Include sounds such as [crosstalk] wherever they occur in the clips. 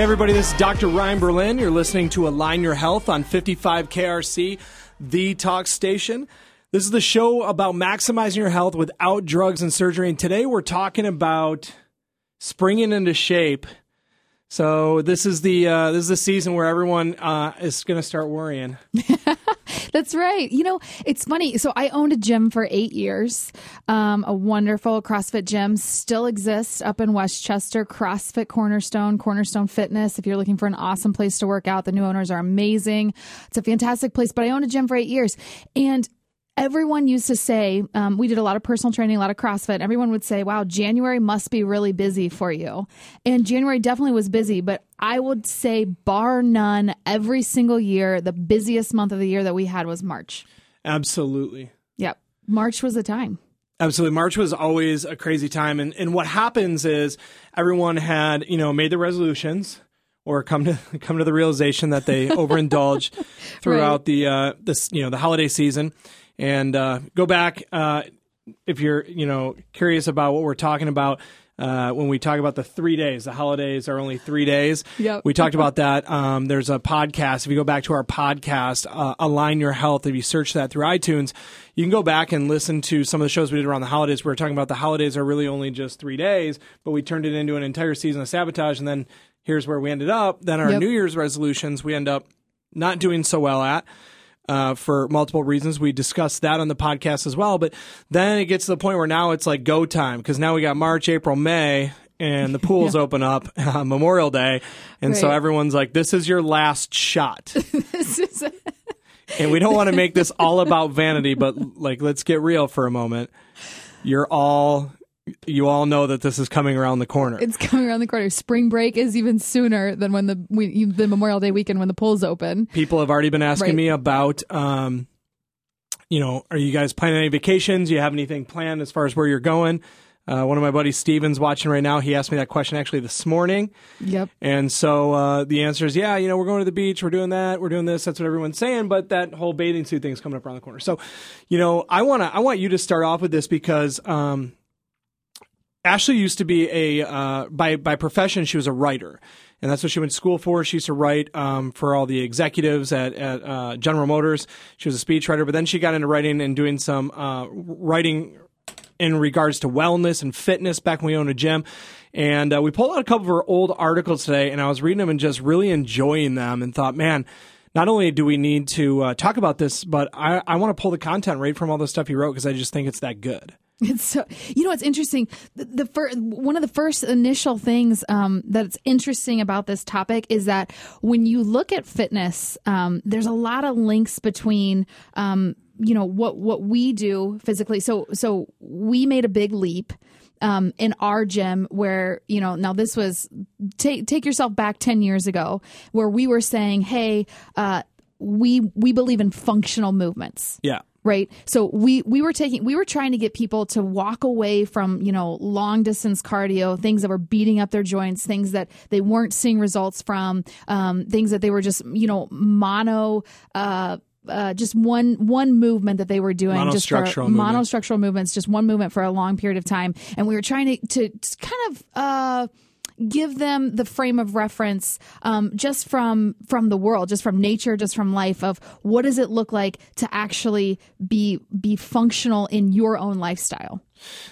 Hey, everybody, this is Dr. Ryan Berlin. You're listening to Align Your Health on 55 KRC, the talk station. This is the show about maximizing your health without drugs and surgery. And today we're talking about springing into shape. So this is the uh, this is the season where everyone uh, is going to start worrying. [laughs] That's right. You know, it's funny. So I owned a gym for eight years. Um, a wonderful CrossFit gym still exists up in Westchester. CrossFit Cornerstone, Cornerstone Fitness. If you're looking for an awesome place to work out, the new owners are amazing. It's a fantastic place. But I owned a gym for eight years, and everyone used to say, um, we did a lot of personal training, a lot of CrossFit. Everyone would say, wow, January must be really busy for you. And January definitely was busy, but I would say, bar none, every single year, the busiest month of the year that we had was March. Absolutely. Yep. March was the time. Absolutely. March was always a crazy time. And, and what happens is everyone had, you know, made the resolutions or come to [laughs] come to the realization that they overindulge [laughs] throughout right. the uh, this you know the holiday season and uh, go back uh, if you're you know curious about what we're talking about. Uh, when we talk about the three days, the holidays are only three days. Yep. We talked about that. Um, there's a podcast. If you go back to our podcast, uh, Align Your Health, if you search that through iTunes, you can go back and listen to some of the shows we did around the holidays. We were talking about the holidays are really only just three days, but we turned it into an entire season of sabotage. And then here's where we ended up. Then our yep. New Year's resolutions, we end up not doing so well at uh, for multiple reasons. We discussed that on the podcast as well. But then it gets to the point where now it's like go time because now we got March, April, May, and the [laughs] pools yeah. open up [laughs] uh, Memorial Day, and right. so everyone's like, "This is your last shot." [laughs] is. and we don't want to make this all about vanity, but like, let's get real for a moment. You're all you all know that this is coming around the corner. It's coming around the corner. Spring break is even sooner than when the we, the Memorial Day weekend when the polls open. People have already been asking right. me about, um, you know, are you guys planning any vacations? Do you have anything planned as far as where you're going? Uh, one of my buddies, Steven's watching right now. He asked me that question actually this morning. Yep. And so uh, the answer is, yeah, you know, we're going to the beach. We're doing that. We're doing this. That's what everyone's saying. But that whole bathing suit thing is coming up around the corner. So, you know, I want to, I want you to start off with this because, um, Ashley used to be a uh, by by profession she was a writer, and that's what she went to school for. She used to write um, for all the executives at, at uh, General Motors. She was a speechwriter, but then she got into writing and doing some uh, writing in regards to wellness and fitness back when we owned a gym. And uh, we pulled out a couple of her old articles today, and I was reading them and just really enjoying them, and thought, man. Not only do we need to uh, talk about this, but I, I want to pull the content right from all the stuff you wrote because I just think it's that good. It's so you know what's interesting. The, the first one of the first initial things um, that's interesting about this topic is that when you look at fitness, um, there's a lot of links between. Um, you know what what we do physically. So so we made a big leap um, in our gym where you know now this was take take yourself back 10 years ago where we were saying hey uh, we we believe in functional movements yeah right so we we were taking we were trying to get people to walk away from you know long distance cardio things that were beating up their joints things that they weren't seeing results from um, things that they were just you know mono uh, uh, just one one movement that they were doing, just for movement. monostructural movements, just one movement for a long period of time, and we were trying to to, to kind of uh, give them the frame of reference um, just from from the world just from nature just from life of what does it look like to actually be be functional in your own lifestyle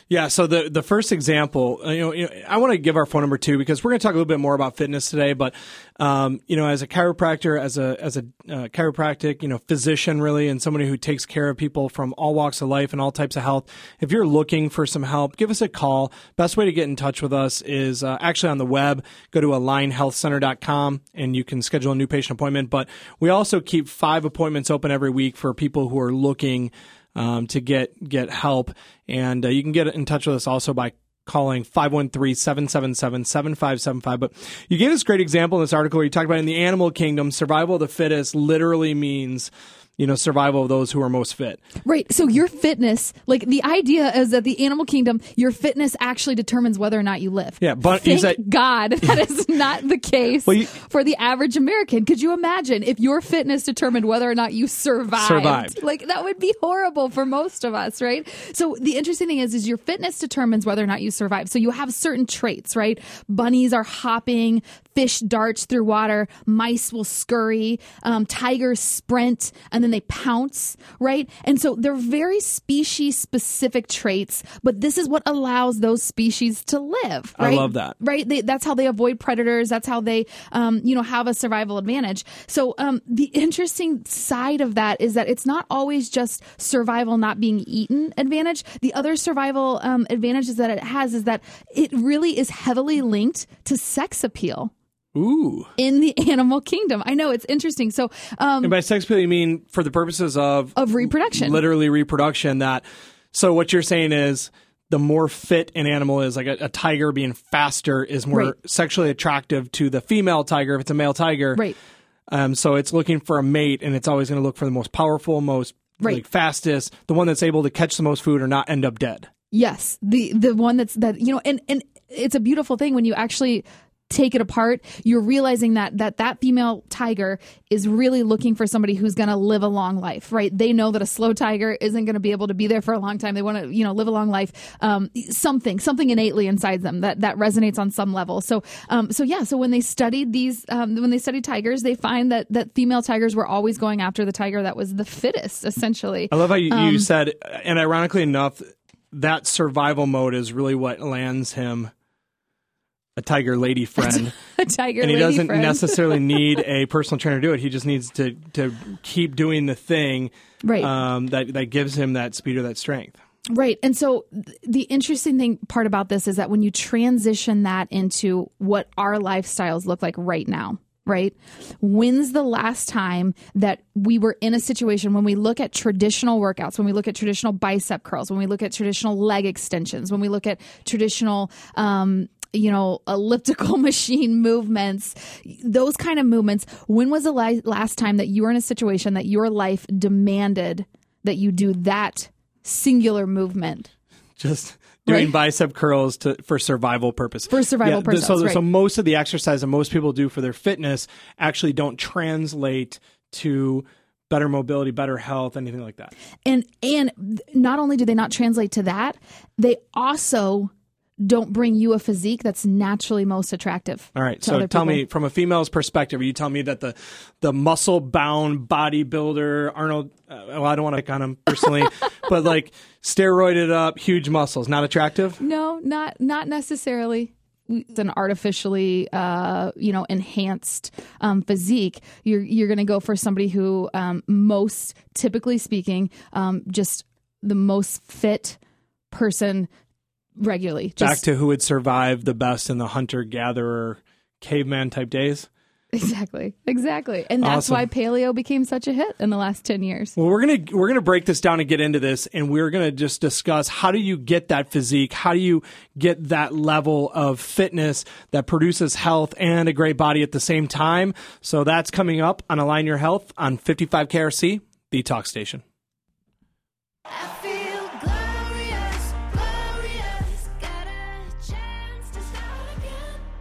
yeah. So the the first example, uh, you know, you know I want to give our phone number too because we're going to talk a little bit more about fitness today. But um, you know, as a chiropractor, as a as a uh, chiropractic, you know, physician really, and somebody who takes care of people from all walks of life and all types of health. If you're looking for some help, give us a call. Best way to get in touch with us is uh, actually on the web. Go to alignhealthcenter.com and you can schedule a new patient appointment. But we also keep five appointments open every week for people who are looking um, to get get help. And uh, you can get in touch with us also by calling 513-777-7575. But you gave this great example in this article where you talked about in the animal kingdom, survival of the fittest literally means you know, survival of those who are most fit. Right. So your fitness, like the idea is that the animal kingdom, your fitness actually determines whether or not you live. Yeah, but thank that, God [laughs] that is not the case well, you, for the average American. Could you imagine if your fitness determined whether or not you survived? Survived. Like that would be horrible for most of us, right? So the interesting thing is, is your fitness determines whether or not you survive. So you have certain traits, right? Bunnies are hopping fish darts through water, mice will scurry, um, tigers sprint, and then they pounce, right? And so they're very species specific traits, but this is what allows those species to live. Right? I love that. Right? They, that's how they avoid predators. That's how they, um, you know, have a survival advantage. So um, the interesting side of that is that it's not always just survival not being eaten advantage. The other survival um, advantages that it has is that it really is heavily linked to sex appeal. Ooh. In the [laughs] animal kingdom. I know it's interesting. So, um, and by sex appeal, you mean for the purposes of of reproduction, literally reproduction. That so what you're saying is the more fit an animal is, like a, a tiger being faster, is more Right. sexually attractive to the female tiger if it's a male tiger. right? Um, so it's looking for a mate, and it's always going to look for the most powerful, most Right. like, fastest, the one that's able to catch the most food or not end up dead. Yes, the the one that's that you know, and and it's a beautiful thing when you actually take it apart you're realizing that that that female tiger is really looking for somebody who's going to live a long life right? They know that a slow tiger isn't going to be able to be there for a long time. They want to you know live a long life um, something something innately inside them that that resonates on some level. So um, so yeah so when they studied these um, when they studied tigers they find that that female tigers were always going after the tiger that was the fittest essentially. I love how you, Um, you said, and ironically enough, that survival mode is really what lands him a tiger lady [laughs] friend. a tiger and he doesn't friend. necessarily [laughs] need a personal trainer to do it. He just needs to to keep doing the thing Right. um, that that gives him that speed or that strength. Right. And so th- the interesting thing part about this is that when you transition that into what our lifestyles look like right now, right? When's the last time that we were in a situation when we look at traditional workouts, when we look at traditional bicep curls, when we look at traditional leg extensions, when we look at traditional, um, you know, elliptical [laughs] machine movements, those kind of movements. When was the la- last time that you were in a situation that your life demanded that you do that singular movement? Just doing Right. bicep curls to for survival purposes. For survival purposes, So, right. so most of the exercise that most people do for their fitness actually don't translate to better mobility, better health, anything like that. and and not only do they not translate to that they also don't bring you a physique that's naturally most attractive All right. So tell people. me from a female's perspective, are you telling me that the the muscle bound bodybuilder Arnold uh, well, I don't want to pick on him personally, [laughs] but like steroided up, huge muscles, not attractive? no not not necessarily it's an artificially uh, you know enhanced um, physique you're you're going to go for somebody who um, most typically speaking um, just the most fit person regularly just Back to who would survive the best in the hunter gatherer caveman type days. exactly exactly and that's Awesome. why paleo became such a hit in the last 10 years Well, we're gonna we're gonna break this down and get into this, and we're gonna just discuss how do you get that physique, how do you get that level of fitness that produces health and a great body at the same time. So that's coming up on Align Your Health on 55 KRC, the talk station.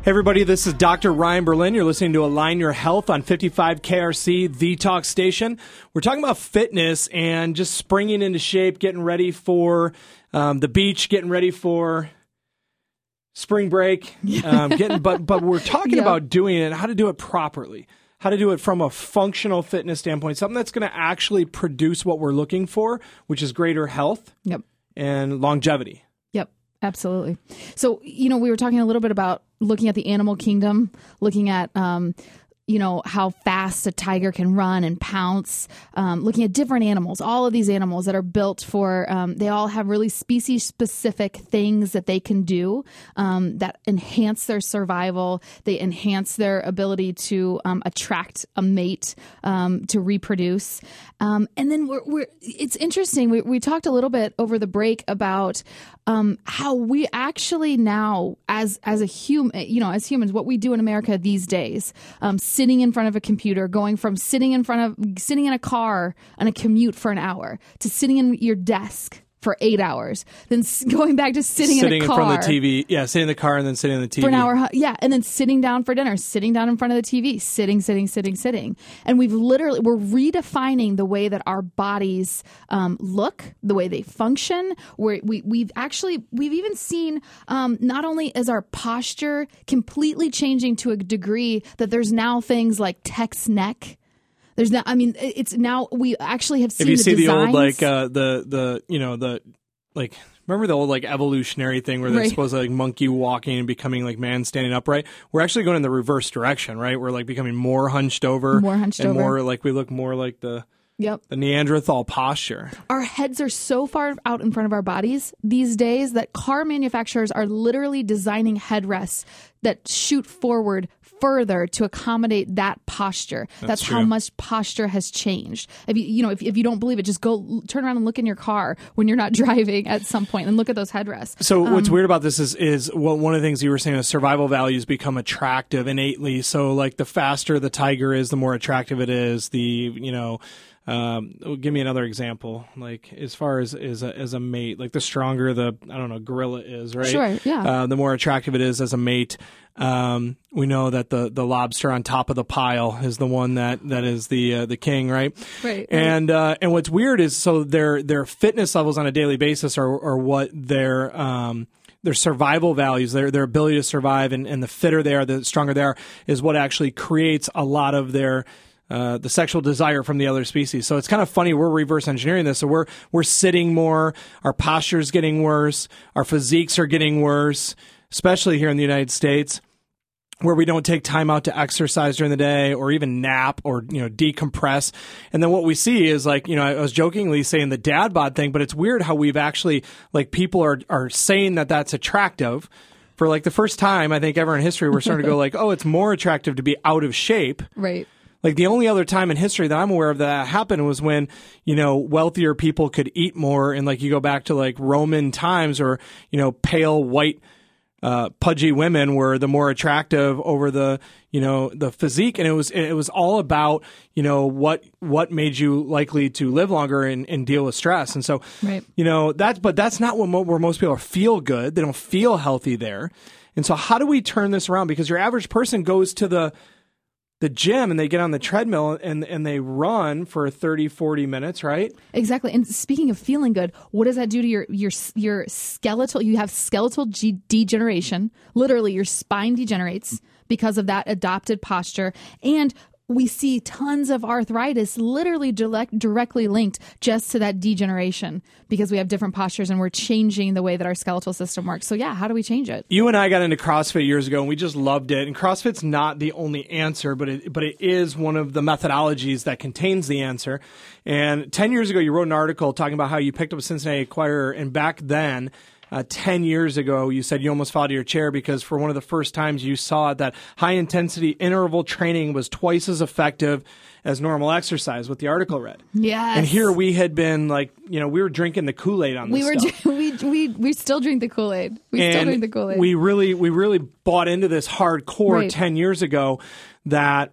Hey everybody, this is Dr. Ryan Berlin. You're listening to Align Your Health on 55 KRC, the talk station. We're talking about fitness and just springing into shape, getting ready for um, the beach, getting ready for spring break. Um, getting, but but we're talking Yeah. about doing it, how to do it properly, how to do it from a functional fitness standpoint, something that's going to actually produce what we're looking for, which is greater health yep and longevity. Yep, absolutely. So, you know, we were talking a little bit about looking at the animal kingdom, looking at, um, you know, how fast a tiger can run and pounce, um, looking at different animals, all of these animals that are built for, um, they all have really species specific things that they can do um, that enhance their survival. They enhance their ability to um, attract a mate, um, to reproduce. Um, and then we're, we're, it's interesting. We, we talked a little bit over the break about um, how we actually now, as as a human, you know, as humans, what we do in America these days, um, sitting in front of a computer, going from sitting in front of sitting in a car on a commute for an hour to sitting in your desk for eight hours, then [laughs] going back to sitting, sitting in a in front of the TV. Yeah, sitting in the car and then sitting in the TV. for an hour. Yeah, and then sitting down for dinner, sitting down in front of the TV, sitting, sitting, sitting, sitting, and we've literally we're redefining the way that our bodies um, look, the way they function. Where we we've actually we've even seen um, not only is our posture completely changing to a degree that there's now things like text neck. There's now, I mean, it's now we actually have seen if you the see the old like uh, the the you know the like remember the old like evolutionary thing where they're Right. supposed to like monkey walking and becoming like man standing upright we're actually going in the reverse direction right we're like becoming more hunched over More hunched and over. more like we look more like the yep. the neanderthal posture our heads are so far out in front of our bodies these days that car manufacturers are literally designing headrests that shoot forward further to accommodate that posture. That's, how much posture has changed. If you you know if, if you don't believe it, just go turn around and look in your car when you're not [laughs] driving at some point and look at those headrests. So Um, what's weird about this is is what one of the things you were saying is survival values become attractive innately. So like the faster the tiger is, the more attractive it is. The you know, um, give me another example. Like as far as as a, as a mate, like the stronger the I don't know gorilla is, right? Sure, yeah. Uh, the more attractive it is as a mate. Um, we know that the the lobster on top of the pile is the one that that is the uh, the king, right? Right. And uh, and what's weird is so their their fitness levels on a daily basis are are what their um their survival values, their their ability to survive, and, and the fitter they are, the stronger they are, is what actually creates a lot of their uh, the sexual desire from the other species. So it's kind of funny. We're reverse engineering this. So we're we're sitting more. Our posture's getting worse. Our physiques are getting worse, especially here in the United States where we don't take time out to exercise during the day or even nap or you know decompress and then what we see is like you know i was jokingly saying the dad bod thing but it's weird how we've actually like people are are saying that that's attractive for like the first time i think ever in history we're starting to go [laughs] like oh it's more attractive to be out of shape Right. Like the only other time in history that I'm aware of that happened was when, you know, wealthier people could eat more and like you go back to like Roman times or, you know, pale white uh, pudgy women were the more attractive over the you know the physique. And it was it was all about you know what what made you likely to live longer and, and deal with stress. And so Right. you know that's but that's not what mo- where most people feel good. They don't feel healthy there. And so how do we turn this around? Because your average person goes to the the gym and they get on the treadmill and and they run for 30 40 minutes right Exactly. And speaking of feeling good, what does that do to your your your skeletal? You have skeletal G- degeneration. Literally, your spine degenerates because of that adopted posture, and we see tons of arthritis literally direct, directly linked just to that degeneration because we have different postures and we're changing the way that our skeletal system works. So yeah, how do we change it? you and I got into CrossFit years ago, and we just loved it. And CrossFit's not the only answer, but it but it is one of the methodologies that contains the answer. And ten years ago, you wrote an article talking about how you picked up a Cincinnati Enquirer, and back then. Uh, 10 years ago, you said you almost fell out of your chair because for one of the first times you saw that high intensity interval training was twice as effective as normal exercise, what the article read. Yes. And here we had been like, you know, we were drinking the Kool Aid on this we were stuff. [laughs] we we we still drink the Kool Aid. We still drink the Kool Aid. we really we really bought into this hardcore Right. 10 years ago that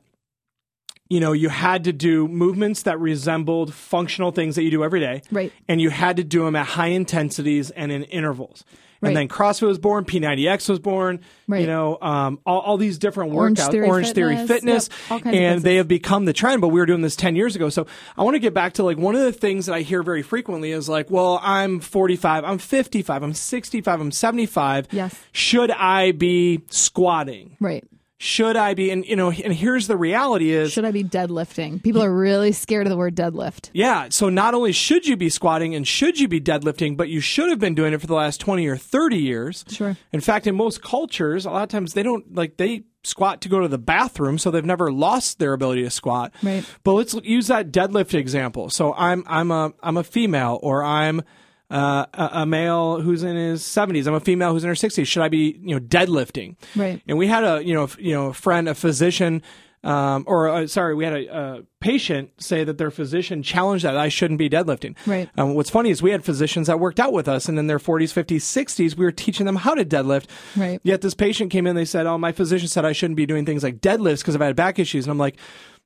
you know you had to do movements that resembled functional things that you do every day Right. and you had to do them at high intensities and in intervals Right. and then CrossFit was born, P90X was born, you know, um, all, all these different Orange workouts, Theory Orange Theory Fitness, Fitness, yep, and they have become the trend. But we were doing this 10 years ago. So I want to get back to like one of the things that I hear very frequently is like, well, I'm 45, I'm 55, I'm 65, I'm 75. Yes. Should I be squatting? right. Should I be? And, you know, and here's the reality is, Should I be deadlifting? People are really scared of the word deadlift. yeah. So not only should you be squatting and should you be deadlifting, but you should have been doing it for the last 20 or 30 years. Sure. In fact, in most cultures, a lot of times they don't like they squat to go to the bathroom, so they've never lost their ability to squat. Right. But let's use that deadlift example. So I'm I'm a I'm a female, or I'm uh, a, a male who's in his 70s. I'm a female who's in her 60s. Should I be you know deadlifting? Right. And we had a you know f- you know a friend, a physician. Um, or uh, sorry, we had a, patient say that their physician challenged that I shouldn't be deadlifting. Right. Um, what's funny is we had physicians that worked out with us, and in their 40s, 50s, 60s, we were teaching them how to deadlift. Right. Yet this patient came in, they said, "Oh, my physician said I shouldn't be doing things like deadlifts because I've had back issues." And I'm like,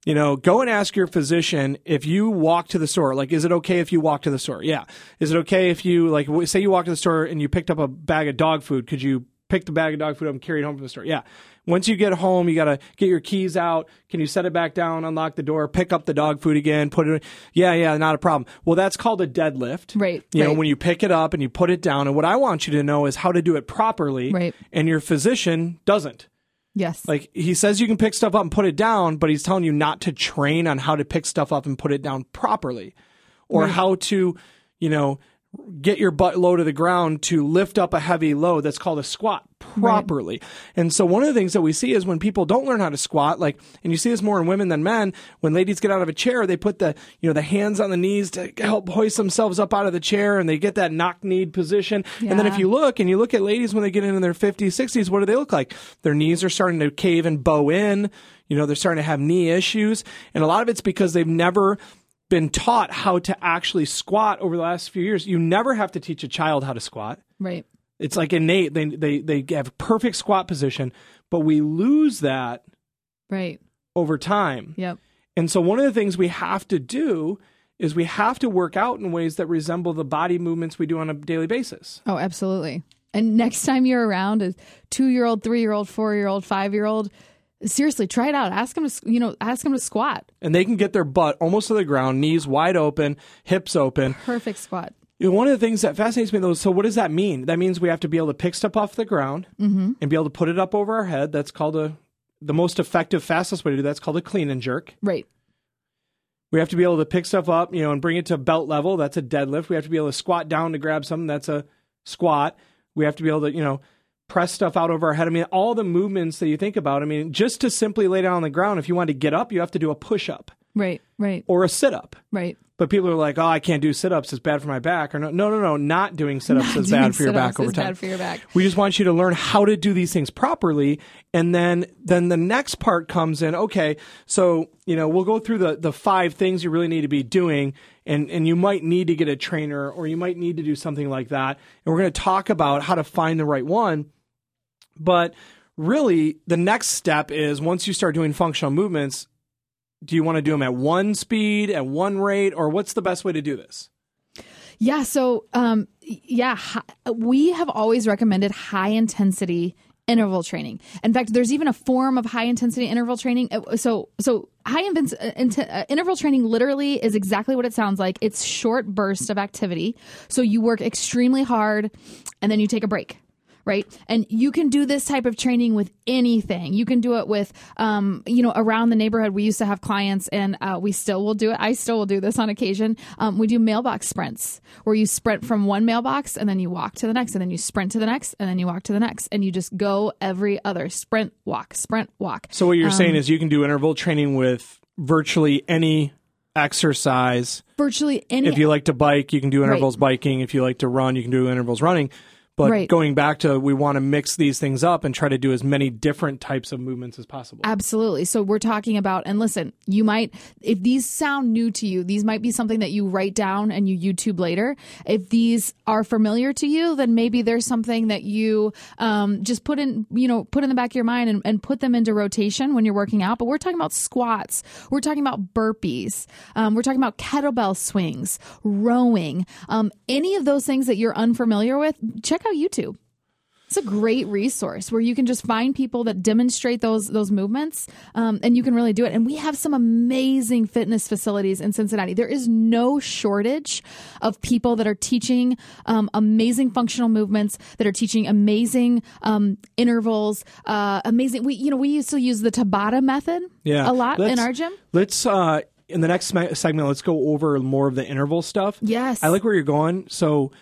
you know, go and ask your physician if you walk to the store. Like, is it okay if you walk to the store? Yeah. Is it okay if you like say you walk to the store and you picked up a bag of dog food? Could you pick the bag of dog food up and carry it home from the store? Yeah. Once you get home, you got to get your keys out. Can you set it back down, unlock the door, pick up the dog food again, put it in? Yeah, yeah, not a problem. Well, that's called a deadlift. Right, You know, when you pick it up and you put it down. And what I want you to know is how to do it properly. Right. And your physician doesn't. Yes. Like he says you can pick stuff up and put it down, but he's telling you not to train on how to pick stuff up and put it down properly or how to, you know, get your butt low to the ground to lift up a heavy load that's called a squat properly. And so one of the things that we see is when people don't learn how to squat, like, and you see this more in women than men, when ladies get out of a chair, they put the, you know, the hands on the knees to help hoist themselves up out of the chair and they get that knock kneed position. And then if you look and you look at ladies when they get into their 50s, 60s, what do they look like? Their knees are starting to cave and bow in. You know, they're starting to have knee issues. And a lot of it's because they've never been taught how to actually squat over the last few years. You never have to teach a child how to squat. Right. It's like innate. They they they have perfect squat position, but we lose that right over time. Yep. And so one of the things we have to do is we have to work out in ways that resemble the body movements we do on a daily basis. Oh, absolutely. And next time you're around a 2-year-old, 3-year-old, 4-year-old, 5-year-old, seriously, try it out. Ask them to, you know, ask them to squat. and they can get their butt almost to the ground, knees wide open, hips open. Perfect squat. You know, one of the things that fascinates me though, so what does that mean? That means we have to be able to pick stuff off the ground mm-hmm. and be able to put it up over our head. That's called a the most effective, fastest way to do that's called a clean and jerk. Right. We have to be able to pick stuff up, you know, and bring it to belt level. That's a deadlift. We have to be able to squat down to grab something. That's a squat. We have to be able to, you know, press stuff out over our head. I mean, all the movements that you think about. I mean, just to simply lay down on the ground, if you want to get up, you have to do a push up Right. Right. or a sit up. Right. But people are like, "Oh, I can't do sit-ups; it's bad for my back." Or no, no, no, no, not doing sit-ups is bad for your back over time. bad for your back. We just want you to learn how to do these things properly, and then then the next part comes in. Okay, so you know we'll go through the the five things you really need to be doing, and and you might need to get a trainer, or you might need to do something like that, and we're going to talk about how to find the right one. But really, the next step is once you start doing functional movements, do you want to do them at one speed, at one rate, or what's the best way to do this? Yeah. So, um, yeah, we have always recommended high intensity interval training. In fact, there's even a form of high intensity interval training. Uh, So, so high invens- uh, int- uh, interval training literally is exactly what it sounds like. It's short bursts of activity. So you work extremely hard and then you take a break. Right. And you can do this type of training with anything. You can do it with, um, you know, around the neighborhood. We used to have clients and uh, we still will do it. I still will do this on occasion. Um, we do mailbox sprints where you sprint from one mailbox and then you walk to the next and then you sprint to the next and then you walk to the next and you just go every other sprint, walk, sprint, walk. So what you're saying is you can do interval training with virtually any exercise. Virtually any. If you like to bike, you can do intervals biking. If you like to run, you can do intervals running. But Right. going back to we want to mix these things up and try to do as many different types of movements as possible. Absolutely. So we're talking about, and listen, you might, if these sound new to you, these might be something that you write down and you YouTube later. If these are familiar to you, then maybe there's something that you um, just put in, you know, put in the back of your mind and, and put them into rotation when you're working out. But we're talking about squats. We're talking about burpees. Um, we're talking about kettlebell swings, rowing, um, any of those things that you're unfamiliar with. Check out YouTube. It's a great resource where you can just find people that demonstrate those those movements, um, and you can really do it. And we have some amazing fitness facilities in Cincinnati. There is no shortage of people that are teaching um, amazing functional movements, that are teaching amazing um, intervals, uh, amazing. We you know we used to use the Tabata method yeah, a lot in our gym. Let's uh, in the next segment, let's go over more of the interval stuff. Yes, I like where you're going. So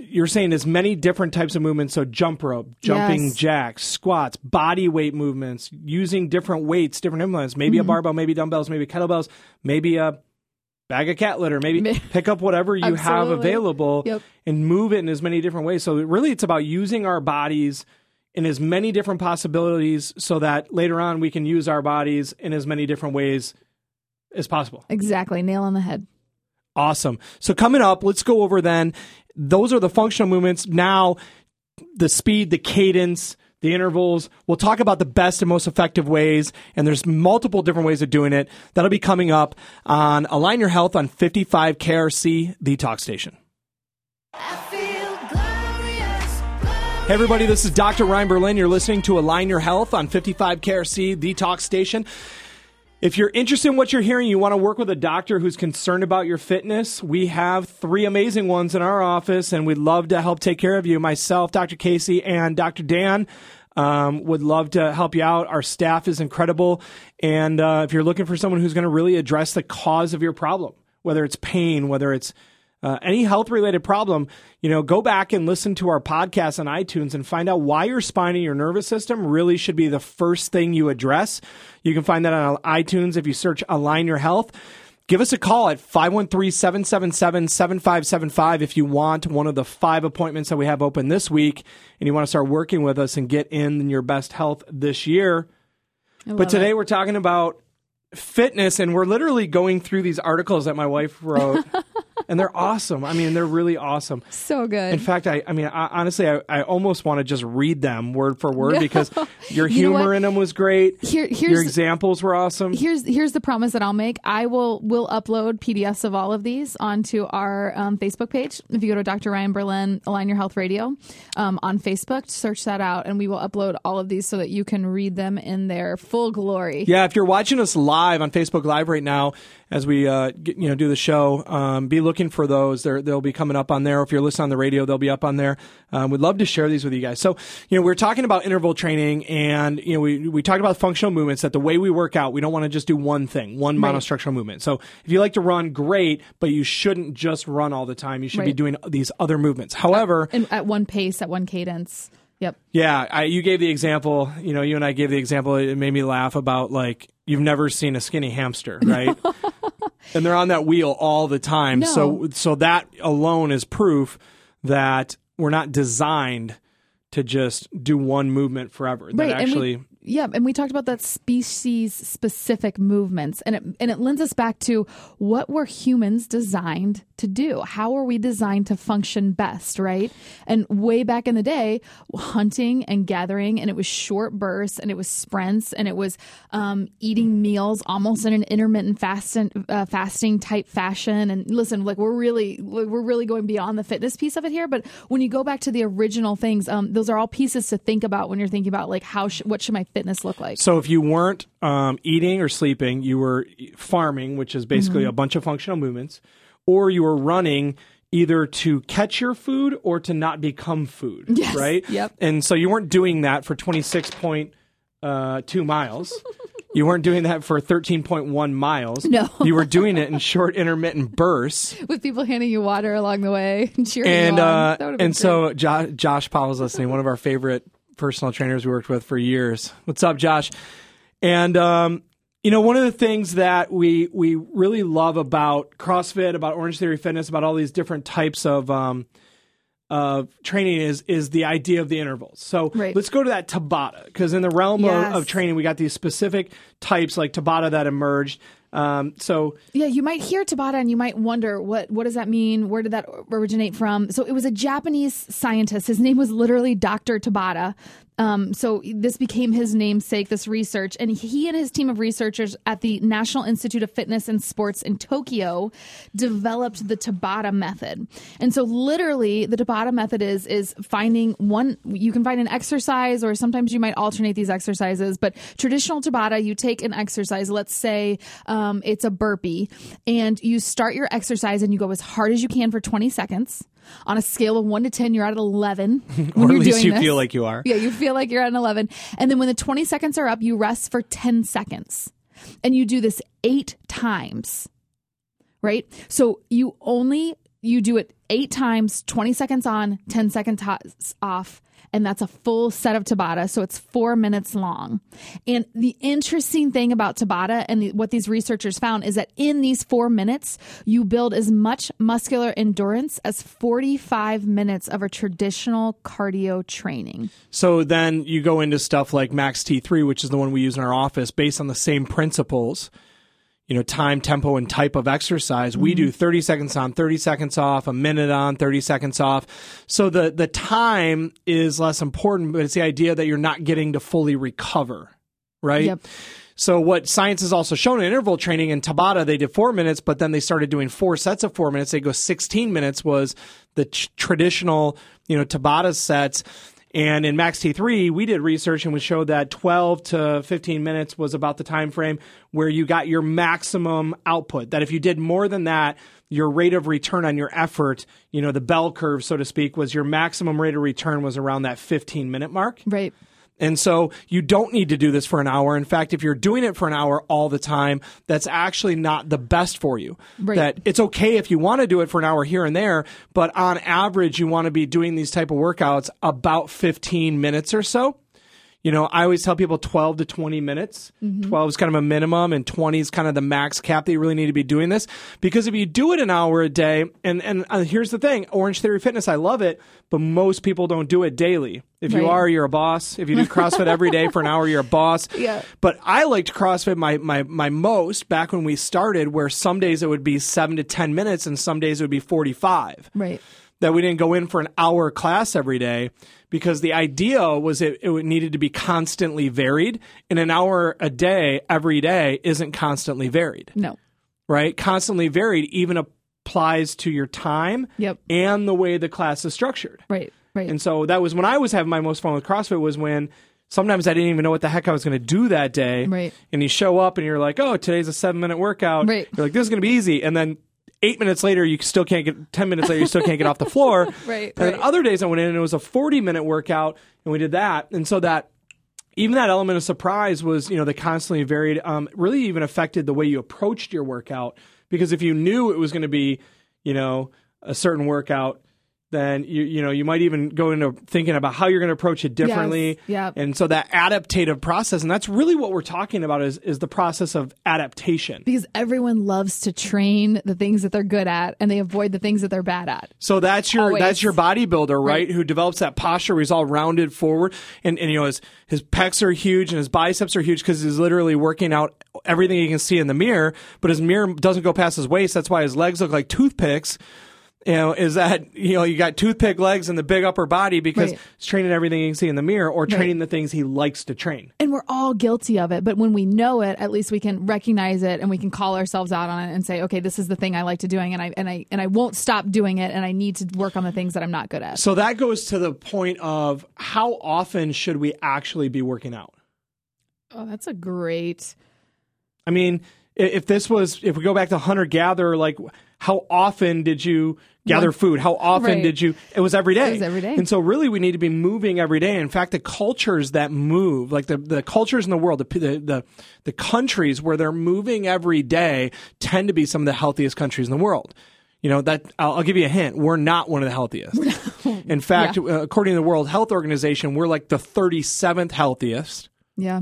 you're saying there's many different types of movements. So jump rope, jumping Yes. jacks, squats, body weight movements, using different weights, different implements. Maybe Mm-hmm. a barbell, maybe dumbbells, maybe kettlebells, maybe a bag of cat litter. Maybe pick up whatever you have available Yep. and move it in as many different ways. So really, it's about using our bodies in as many different possibilities, so that later on we can use our bodies in as many different ways as possible. exactly nail on the head. Awesome. So coming up, let's go over then. Those are the functional movements. Now, the speed, the cadence, the intervals. We'll talk about the best and most effective ways, and there's multiple different ways of doing it. That'll be coming up on Align Your Health on 55 KRC, the talk station. Glorious, glorious. Hey, everybody, this is Dr. Ryan Berlin. You're listening to Align Your Health on 55 KRC, the talk station. If you're interested in what you're hearing, you want to work with a doctor who's concerned about your fitness, we have three amazing ones in our office, and we'd love to help take care of you. Myself, Dr. Casey, and Dr. Dan um, would love to help you out. Our staff is incredible. And uh, if you're looking for someone who's going to really address the cause of your problem, whether it's pain, whether it's uh, any health related problem, you know, go back and listen to our podcast on iTunes and find out why your spine and your nervous system really should be the first thing you address. You can find that on iTunes if you search Align Your Health. Give us a call at 513 777 7575 if you want one of the five appointments that we have open this week and you want to start working with us and get in your best health this year. But today it. we're talking about fitness and we're literally going through these articles that my wife wrote [laughs] and they're awesome. I mean, they're really awesome. so good. In fact, I, I mean, I, honestly, I, I almost want to just read them word for word [laughs] because [laughs] your You know humor in them was great. Here- your examples were awesome. here's here's the promise that I'll make. I will will upload PDFs of all of these onto our um, Facebook page. If you go to Dr. Ryan Berlin Align Your Health Radio um, on Facebook, search that out, and we will upload all of these so that you can read them in their full glory. Yeah, if you're watching us live on Facebook Live right now, as we uh, get, you know do the show, um, be looking for those. They're, they'll be coming up on there. If you're listening on the radio, they'll be up on there. Um, we'd love to share these with you guys. So, you know, we're talking about interval training, and you know, we we talked about functional movements. That the way we work out, we don't want to just do one thing, one Right. monostructural movement. So, if you like to run, great, but you shouldn't just run all the time. You should be doing these other movements. However, And at one pace, at one cadence. Yep. yeah, I, you gave the example. You know, you and I gave the example. It made me laugh about like you've never seen a skinny hamster, [laughs] right? and they're on that wheel all the time. So, No. so that alone is proof that we're not designed to just do one movement forever. That Right, actually, we, yeah, and we talked about that species specific movements, and it and it lends us back to what were humans designed to do? How are we designed to function best, right? And way back in the day, hunting and gathering, and it was short bursts, and it was sprints, and it was um, eating meals almost in an intermittent fasting uh, fasting type fashion. And listen, like we're really we're really going beyond the fitness piece of it here, but when you go back to the original things, um, those are all pieces to think about when you're thinking about like how sh- what should my fitness look like. So if you weren't um, eating or sleeping, you were farming, which is basically Mm-hmm. a bunch of functional movements, or you were running either to catch your food or to not become food, [laughs] Yes. right? Yep. And so you weren't doing that for 26.2 miles. You weren't doing that for 13.1 miles. No. [laughs] You were doing it in short intermittent bursts. [laughs] With people handing you water along the way and cheering and you on. uh, That would've been and so jo- Josh Powell's listening, one of our favorite personal trainers we worked with for years. What's up, Josh? And um, you know, one of the things that we we really love about CrossFit, about Orange Theory Fitness, about all these different types of um, of training is is the idea of the intervals. So Right. let's go to that Tabata because in the realm Yes. of, of training, we got these specific types like Tabata that emerged. Um, so Yeah, you might hear Tabata and you might wonder what what does that mean? Where did that originate from? So it was a Japanese scientist. His name was literally Dr. Tabata. Um, so this became his namesake, this research, and he and his team of researchers at the National Institute of Fitness and Sports in Tokyo developed the Tabata method. And so literally the Tabata method is is finding one you can find an exercise or sometimes you might alternate these exercises, but traditional Tabata you take an exercise, let's say um, it's a burpee, and you start your exercise and you go as hard as you can for 20 seconds. On a scale of one to 10, you're at 11. [laughs] When or at you're least you this. feel like you are. Yeah, you feel like you're at an 11. And then when the 20 seconds are up, you rest for 10 seconds. And you do this eight times, right? So you only, you do it eight times, 20 seconds on, 10 seconds off. And that's a full set of Tabata. So it's four minutes long. And the interesting thing about Tabata and the, what these researchers found is that in these four minutes, you build as much muscular endurance as 45 minutes of a traditional cardio training. So then you go into stuff like Max T3, which is the one we use in our office, based on the same principles. You know, time, tempo, and type of exercise. We do mm-hmm. 30 seconds on, 30 seconds off, a minute on, 30 seconds off. So the, the time is less important, but it's the idea that you're not getting to fully recover, right? Yep. So what science has also shown in interval training in Tabata, they did four minutes, but then they started doing four sets of four minutes. They go 16 minutes was the t- traditional, you know, Tabata sets. And in Max T3, we did research and we showed that 12 to 15 minutes was about the time frame where you got your maximum output. That if you did more than that, your rate of return on your effort, you know, the bell curve, so to speak, was your maximum rate of return was around that 15 minute mark. Right. And so you don't need to do this for an hour. In fact, if you're doing it for an hour all the time, that's actually not the best for you. Right. That it's okay if you want to do it for an hour here and there, but on average, you want to be doing these type of workouts about 15 minutes or so. You know, I always tell people 12 to 20 minutes. 12 is kind of a minimum and 20 is kind of the max cap that you really need to be doing this. Because if you do it an hour a day, and, and uh, here's the thing, Orange Theory Fitness, I love it, but most people don't do it daily. If you are, you're a boss. If you do CrossFit every day for an hour, you're a boss. [laughs] Yeah. But I liked CrossFit my, my, my most back when we started, where some days it would be seven to 10 minutes and some days it would be 45 Right. That we didn't go in for an hour class every day because the idea was it, it needed to be constantly varied and an hour a day every day isn't constantly varied No. right constantly varied even applies to your time Yep. and the way the class is structured Right. Right. and so that was when i was having my most fun with crossfit was when sometimes i didn't even know what the heck i was going to do that day Right. and you show up and you're like oh today's a seven minute workout Right. you're like this is going to be easy and then eight minutes later you still can't get 10 minutes later you still can't get off the floor. [laughs] Right, and then other days i went in and it was a 40 minute workout and we did that. And so that even that element of surprise was you know the constantly varied um, really even affected the way you approached your workout. Because if you knew it was going to be you know a certain workout then you you know you might even go into thinking about how you're going to approach it differently Yep. and so that adaptative process and that's really what we're talking about is is the process of adaptation because everyone loves to train the things that they're good at and they avoid the things that they're bad at. So that's your Always. that's your bodybuilder, right? Right. Who develops that posture where he's all rounded forward, and, and you know his his pecs are huge and his biceps are huge because he's literally working out everything he can see in the mirror. But his mirror doesn't go past his waist. That's why his legs look like toothpicks. You know, is that you know you got toothpick legs and the big upper body because Right. he's training everything he can see in the mirror or training the things he likes to train. And we're all guilty of it, but when we know it, at least we can recognize it and we can call ourselves out on it and say, "Okay, this is the thing I like to doing and I and I and I won't stop doing it and I need to work on the things that I'm not good at." So that goes to the point of how often should we actually be working out? Oh, that's a great I mean, if this was, if we go back to hunter gatherer, like how often did you gather food? How often Right. did you? It was every day. It was every day. And so, really, we need to be moving every day. In fact, the cultures that move, like the, the cultures in the world, the, the the the countries where they're moving every day, tend to be some of the healthiest countries in the world. You know that I'll, I'll give you a hint. We're not one of the healthiest. [laughs] In fact, uh, according to the World Health Organization, we're like the 37th healthiest Yeah.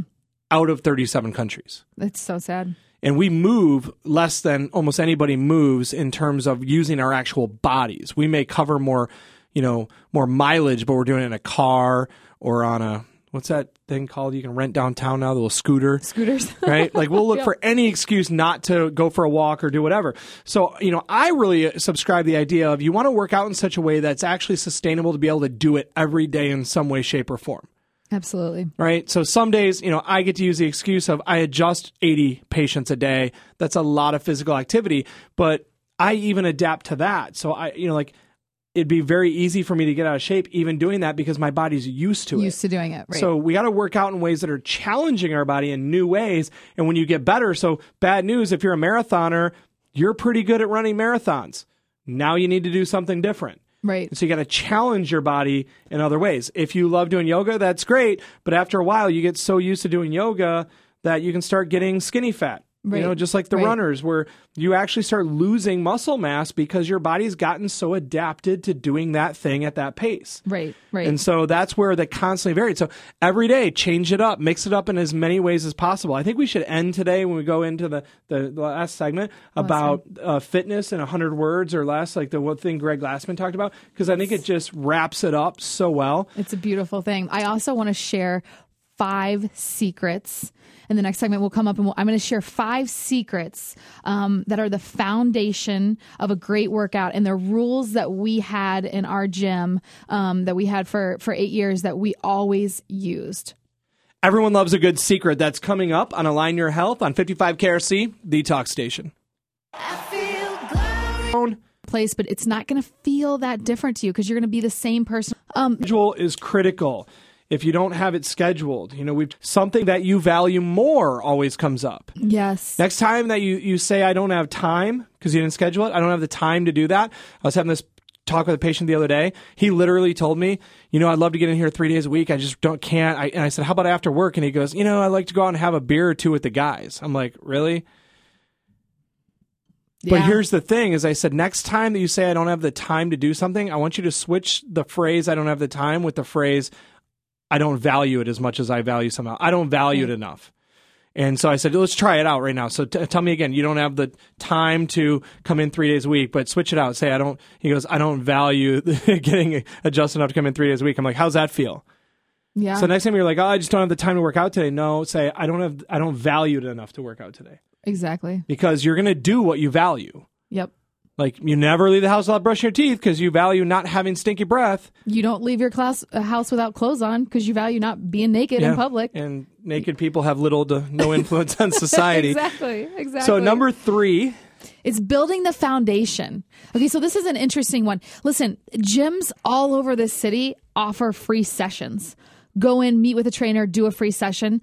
out of 37 countries It's so sad. And we move less than almost anybody moves in terms of using our actual bodies. We may cover more, you know, more mileage, but we're doing it in a car or on a what's that thing called? You can rent downtown now, the little scooter. Scooters. [laughs] Right? Like we'll look [laughs] for any excuse not to go for a walk or do whatever. So, you know, I really subscribe the idea of you want to work out in such a way that's actually sustainable to be able to do it every day in some way, shape, or form Absolutely. right? So some days, you know, I get to use the excuse of I adjust 80 patients a day. That's a lot of physical activity, but I even adapt to that. So I, you know, like it'd be very easy for me to get out of shape even doing that because my body's used to Used it. Used to doing it. Right. So we got to work out in ways that are challenging our body in new ways. And when you get better, so bad news, if you're a marathoner, you're pretty good at running marathons. Now you need to do something different. Right. So you got to challenge your body in other ways. If you love doing yoga, that's great. But after a while, you get so used to doing yoga that you can start getting skinny fat. Right. You know, just like the Right. runners, where you actually start losing muscle mass because your body's gotten so adapted to doing that thing at that pace. Right. Right. And so that's where the constantly varied. So every day, change it up, mix it up in as many ways as possible. I think we should end today when we go into the, the, the last segment about uh, fitness in 100 words or less, like the one thing Greg Glassman talked about, because I think it just wraps it up so well. It's a beautiful thing. I also want to share five secrets in the next segment, we'll come up and we'll, I'm going to share five secrets um, that are the foundation of a great workout and the rules that we had in our gym um, that we had for for eight years that we always used. Everyone loves a good secret. That's coming up on Align Your Health on 55 KRC, the talk station. I feel glorious. Place, but it's not going to feel that different to you because you're going to be the same person. Um, Schedule is critical. If you don't have it scheduled, you know, we've something that you value more always comes up. yes. Next time that you, you say, I don't have time because you didn't schedule it, I don't have the time to do that. I was having this talk with a patient the other day. He literally told me, you know, I'd love to get in here three days a week. I just don't, can't. I, and I said, how about after work? And he goes, you know, I like to go out and have a beer or two with the guys. I'm like, really? But Yeah. here's the thing is I said next time that you say I don't have the time to do something, I want you to switch the phrase I don't have the time with the phrase I don't value it as much as I value somehow. I don't value it enough. And so I said, let's try it out right now. So t- tell me again, you don't have the time to come in three days a week, but switch it out. Say, I don't, he goes, I don't value [laughs] getting adjusted enough to come in three days a week. I'm like, how's that feel? yeah. So next time you're like, oh, I just don't have the time to work out today. No, say, I don't have, I don't value it enough to work out today exactly. because you're going to do what you value. Yep. Like you never leave the house without brushing your teeth because you value not having stinky breath. You don't leave your class uh, house without clothes on because you value not being naked in public. And naked people have little to no influence on [laughs] society. exactly. Exactly. So number three, It's building the foundation. Okay, so this is an interesting one. Listen, gyms all over the city offer free sessions. Go in, meet with a trainer, do a free session.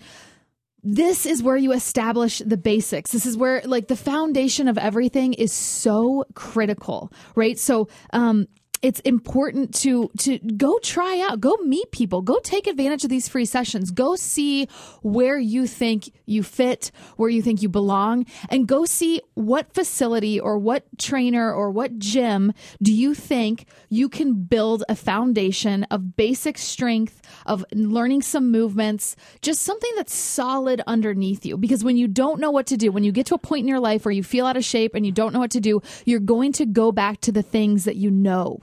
This is where you establish the basics. This is where like the foundation of everything is so critical, right? So, um it's important to to go try out go meet people go take advantage of these free sessions go see where you think you fit where you think you belong and go see what facility or what trainer or what gym do you think you can build a foundation of basic strength of learning some movements just something that's solid underneath you. Because when you don't know what to do when you get to a point in your life where you feel out of shape and you don't know what to do you're going to go back to the things that you know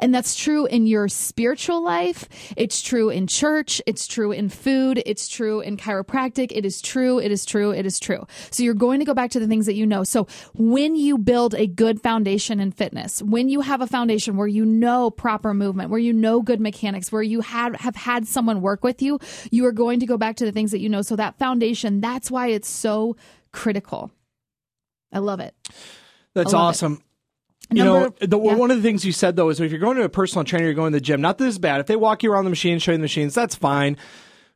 and that's true in your spiritual life. It's true in church. It's true in food. It's true in chiropractic. It is true. It is true. It is true. So you're going to go back to the things that you know. So when you build a good foundation in fitness, when you have a foundation where you know proper movement, where you know good mechanics, where you had, have had someone work with you, you are going to go back to the things that you know. So that foundation, that's why it's so critical. I love it. that's I awesome. You Number- know, the, yeah. one of the things you said though is if you're going to a personal trainer, you're going to the gym. Not that this bad. If they walk you around the machine, show you the machines, that's fine.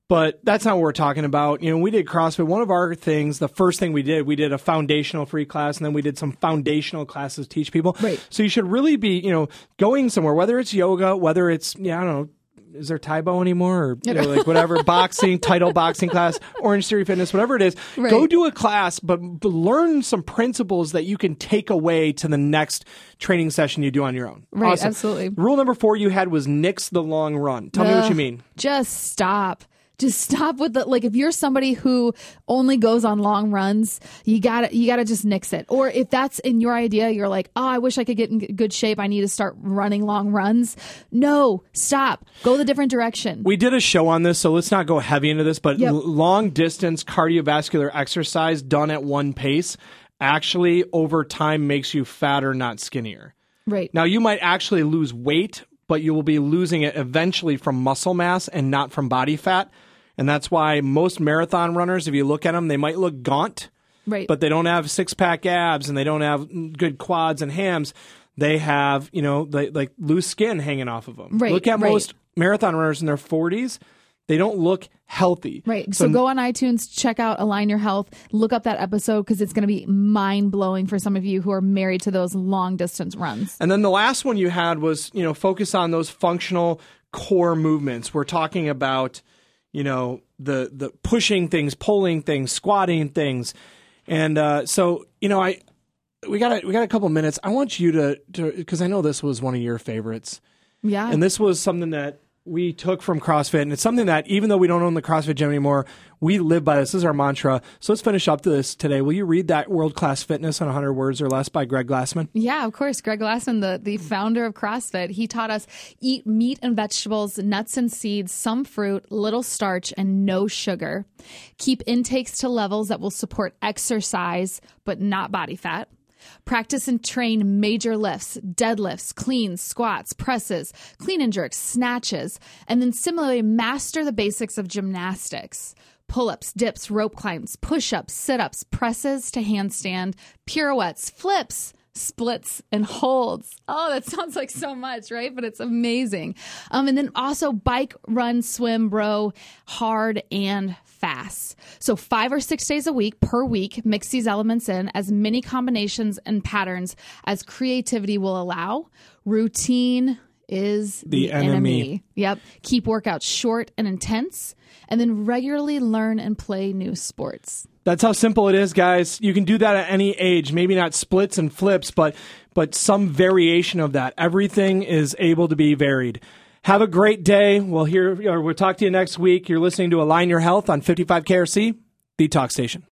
But that's not what we're talking about. You know, we did CrossFit. One of our things, the first thing we did, we did a foundational free class, and then we did some foundational classes to teach people. Right. So you should really be, you know, going somewhere, whether it's yoga, whether it's, yeah, I don't know, is there Tae Bo anymore or you know, like whatever [laughs] boxing title boxing class orange theory fitness whatever it is Right. go do a class but, but learn some principles that you can take away to the next training session you do on your own Right, Awesome. absolutely. rule number four you had was nix the long run tell me what you mean Just stop. Just stop with the like if you're somebody who only goes on long runs, you got to you got to just nix it. Or if that's in your idea, you're like, "Oh, I wish I could get in good shape. I need to start running long runs." No, stop. Go the different direction. we did a show on this so let's not go heavy into this but Yep. long distance cardiovascular exercise done at one pace actually over time makes you fatter not skinnier right. Now, you might actually lose weight, but you will be losing it eventually from muscle mass and not from body fat. And that's why most marathon runners, if you look at them, they might look gaunt, right. but they don't have six pack abs and they don't have good quads and hams. They have, you know, like, like loose skin hanging off of them. Right, Look at right. most marathon runners in their 40s. They don't look healthy. Right. So, go on iTunes, check out Align Your Health, look up that episode because it's going to be mind blowing for some of you who are married to those long distance runs. And then the last one you had was, you know, focus on those functional core movements. We're talking about, you know, the the pushing things, pulling things, squatting things. And uh, so, you know, I we got a, we got a couple minutes. I want you to to because I know this was one of your favorites. Yeah. And this was something that we took from CrossFit, and it's something that even though we don't own the CrossFit gym anymore, we live by this. This is our mantra. So let's finish up this today. Will you read that World Class Fitness in 100 words or less by Greg Glassman? Yeah, of course. Greg Glassman, the, the founder of CrossFit, he taught us eat meat and vegetables, nuts and seeds, some fruit, little starch, and no sugar. Keep intakes to levels that will support exercise, but not body fat. Practice and train major lifts, deadlifts, cleans, squats, presses, clean and jerks, snatches, and then similarly master the basics of gymnastics. Pull ups, dips, rope climbs, push ups, sit ups, presses to handstand, pirouettes, flips, splits and holds. Oh, that [laughs] sounds like so much, right? But it's amazing. Um, and then also bike, run, swim, row, hard and fast. So five or six days a week per week, mix these elements in as many combinations and patterns as creativity will allow. Routine is The the, enemy. Yep. Keep workouts short and intense, and then regularly learn and play new sports. That's how simple it is, guys. You can do that at any age. Maybe not splits and flips, but but some variation of that. Everything is able to be varied. Have a great day. We'll hear or we'll talk to you next week. You're listening to Align Your Health on 55 KRC, the talk station.